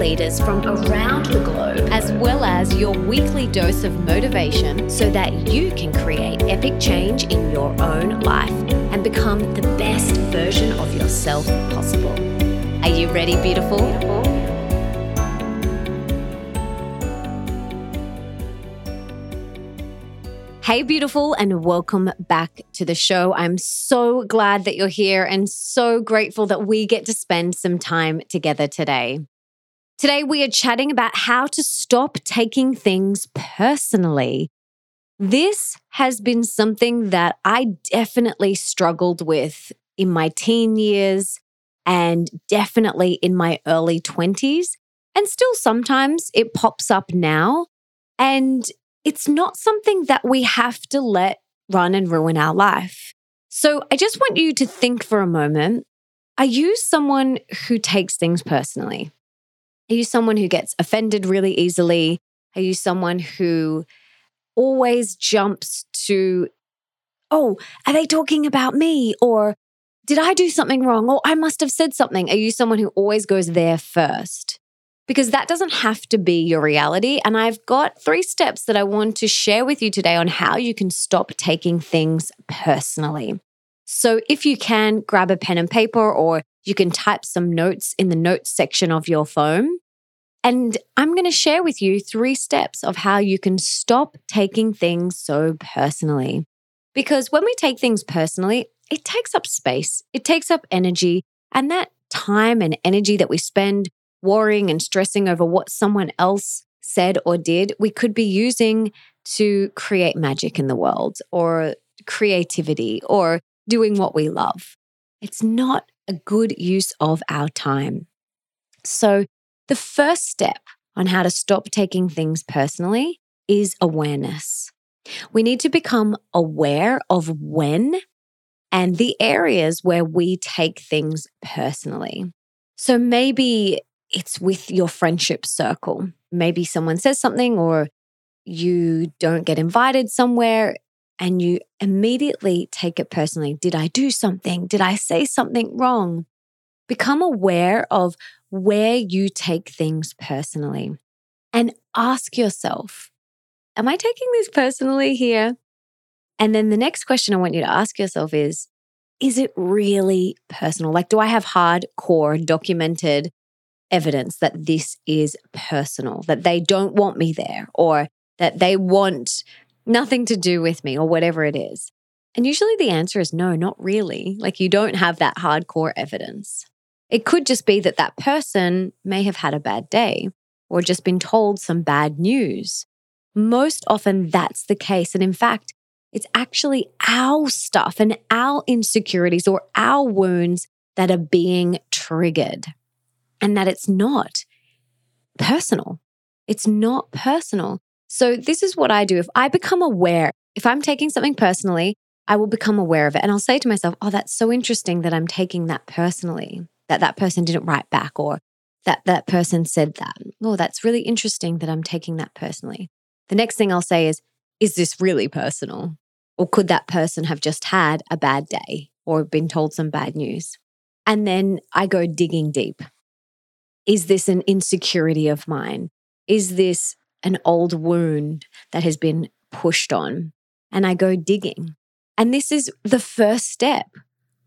leaders from around the globe, as well as your weekly dose of motivation so that you can create epic change in your own life and become the best version of yourself possible. Are you ready, beautiful? Hey, beautiful, and welcome back to the show. I'm so glad that you're here and so grateful that we get to spend some time together today. Today, we are chatting about how to stop taking things personally. This has been something that I definitely struggled with in my teen years and definitely in my early 20s. And still sometimes it pops up now. And it's not something that we have to let run and ruin our life. So I just want you to think for a moment are you someone who takes things personally? Are you someone who gets offended really easily? Are you someone who always jumps to, oh, are they talking about me? Or did I do something wrong? Or I must have said something. Are you someone who always goes there first? Because that doesn't have to be your reality. And I've got three steps that I want to share with you today on how you can stop taking things personally. So if you can, grab a pen and paper or you can type some notes in the notes section of your phone. And I'm going to share with you three steps of how you can stop taking things so personally. Because when we take things personally, it takes up space, it takes up energy, and that time and energy that we spend worrying and stressing over what someone else said or did, we could be using to create magic in the world or creativity or doing what we love. It's not a good use of our time. So, the first step on how to stop taking things personally is awareness. We need to become aware of when and the areas where we take things personally. So maybe it's with your friendship circle. Maybe someone says something or you don't get invited somewhere and you immediately take it personally. Did I do something? Did I say something wrong? Become aware of where you take things personally and ask yourself, Am I taking this personally here? And then the next question I want you to ask yourself is, is it really personal? Like, do I have hardcore documented evidence that this is personal, that they don't want me there, or that they want nothing to do with me, or whatever it is? And usually the answer is no, not really. Like, you don't have that hardcore evidence. It could just be that that person may have had a bad day or just been told some bad news. Most often, that's the case. And in fact, it's actually our stuff and our insecurities or our wounds that are being triggered, and that it's not personal. It's not personal. So, this is what I do. If I become aware, if I'm taking something personally, I will become aware of it. And I'll say to myself, oh, that's so interesting that I'm taking that personally that that person didn't write back or that that person said that. Oh, that's really interesting that I'm taking that personally. The next thing I'll say is, is this really personal? Or could that person have just had a bad day or been told some bad news? And then I go digging deep. Is this an insecurity of mine? Is this an old wound that has been pushed on? And I go digging. And this is the first step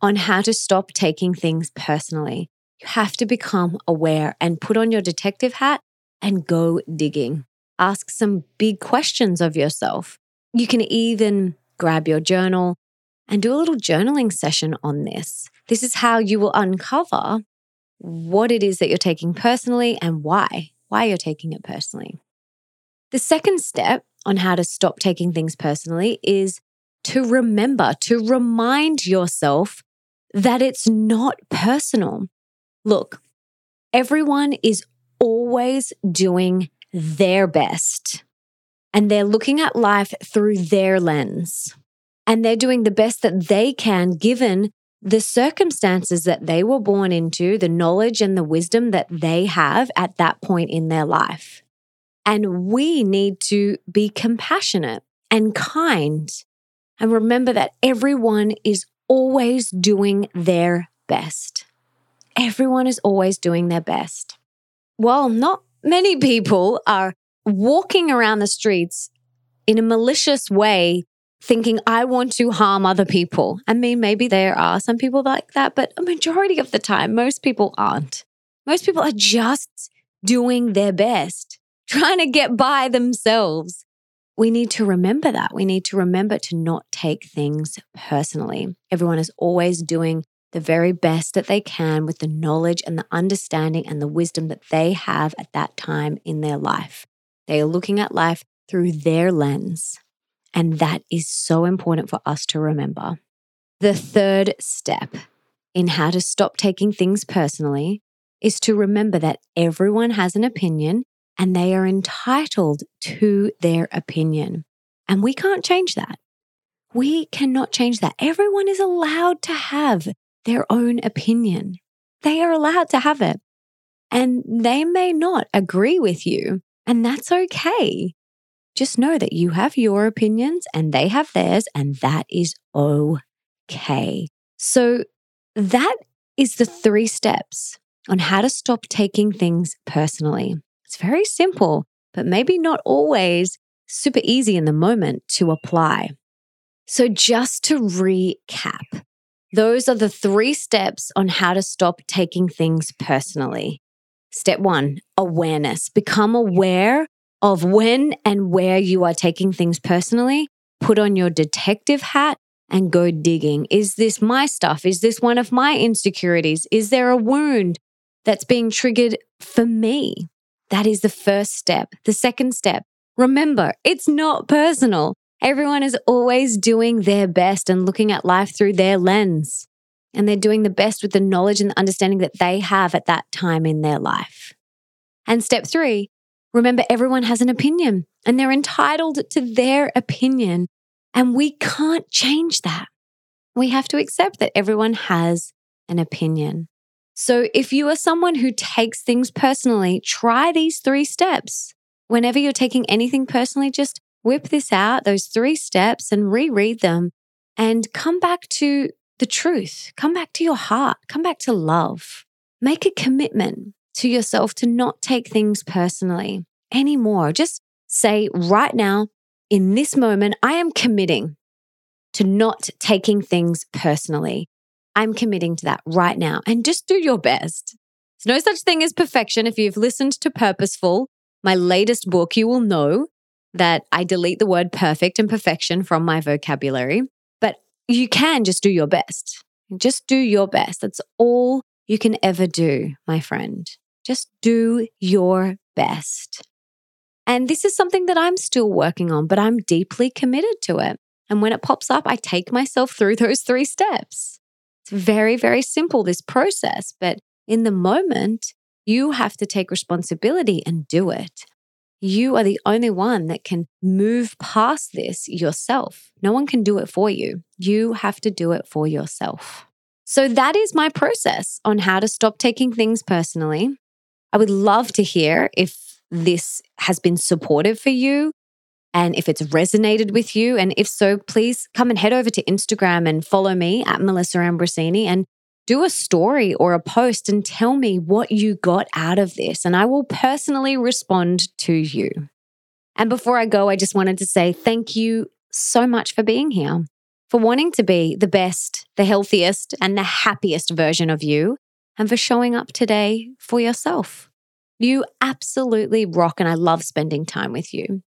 on how to stop taking things personally. You have to become aware and put on your detective hat and go digging. Ask some big questions of yourself. You can even grab your journal and do a little journaling session on this. This is how you will uncover what it is that you're taking personally and why, why you're taking it personally. The second step on how to stop taking things personally is to remember, to remind yourself that it's not personal. Look, everyone is always doing their best and they're looking at life through their lens. and they're doing the best that they can given the circumstances that they were born into, the knowledge and the wisdom that they have at that point in their life. And we need to be compassionate and kind and remember that everyone is always doing their best. Everyone is always doing their best. Well, not many people are walking around the streets in a malicious way thinking I want to harm other people. I mean, maybe there are some people like that, but a majority of the time, most people aren't. Most people are just doing their best, trying to get by themselves. We need to remember that. We need to remember to not take things personally. Everyone is always doing the very best that they can with the knowledge and the understanding and the wisdom that they have at that time in their life. They are looking at life through their lens. And that is so important for us to remember. The third step in how to stop taking things personally is to remember that everyone has an opinion and they are entitled to their opinion. And we can't change that. We cannot change that. Everyone is allowed to have their own opinion. They are allowed to have it. And they may not agree with you, and that's okay. Just know that you have your opinions and they have theirs, and that is okay. So, that is the three steps on how to stop taking things personally. It's very simple, but maybe not always super easy in the moment to apply. So, just to recap, those are the three steps on how to stop taking things personally. Step one awareness. Become aware of when and where you are taking things personally, put on your detective hat and go digging. Is this my stuff? Is this one of my insecurities? Is there a wound that's being triggered for me? That is the first step. The second step, remember, it's not personal. Everyone is always doing their best and looking at life through their lens. And they're doing the best with the knowledge and the understanding that they have at that time in their life. And step three, Remember, everyone has an opinion and they're entitled to their opinion. And we can't change that. We have to accept that everyone has an opinion. So if you are someone who takes things personally, try these three steps. Whenever you're taking anything personally, just whip this out, those three steps, and reread them and come back to the truth. Come back to your heart. Come back to love. Make a commitment to yourself to not take things personally anymore. Just say right now, in this moment, I am committing to not taking things personally. I'm committing to that right now and just do your best. There's no such thing as perfection. If you've listened to Purposeful, my latest book, you will know that I delete the word perfect and perfection from my vocabulary, but you can just do your best. Just do your best. That's all you can ever do, my friend. Just do your best. And this is something that I'm still working on, but I'm deeply committed to it. And when it pops up, I take myself through those three steps. It's very, very simple, this process. But in the moment, you have to take responsibility and do it. You are the only one that can move past this yourself. No one can do it for you. You have to do it for yourself. So, that is my process on how to stop taking things personally. I would love to hear if this has been supportive for you and if it's resonated with you. And if so, please come and head over to Instagram and follow me at Melissa Ambrosini and do a story or a post and tell me what you got out of this. And I will personally respond to you. And before I go, I just wanted to say thank you so much for being here, for wanting to be the best, the healthiest, and the happiest version of you and for showing up today for yourself. You absolutely rock, and I love spending time with you.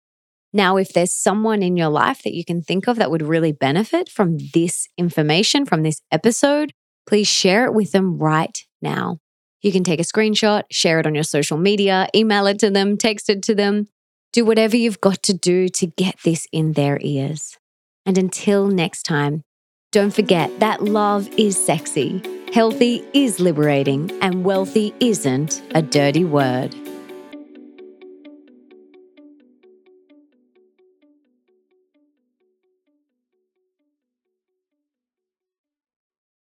Now, if there's someone in your life that you can think of that would really benefit from this information, from this episode, please share it with them right now. You can take a screenshot, share it on your social media, email it to them, text it to them. Do whatever you've got to do to get this in their ears. And until next time, don't forget that love is sexy. Healthy is liberating, and wealthy isn't a dirty word.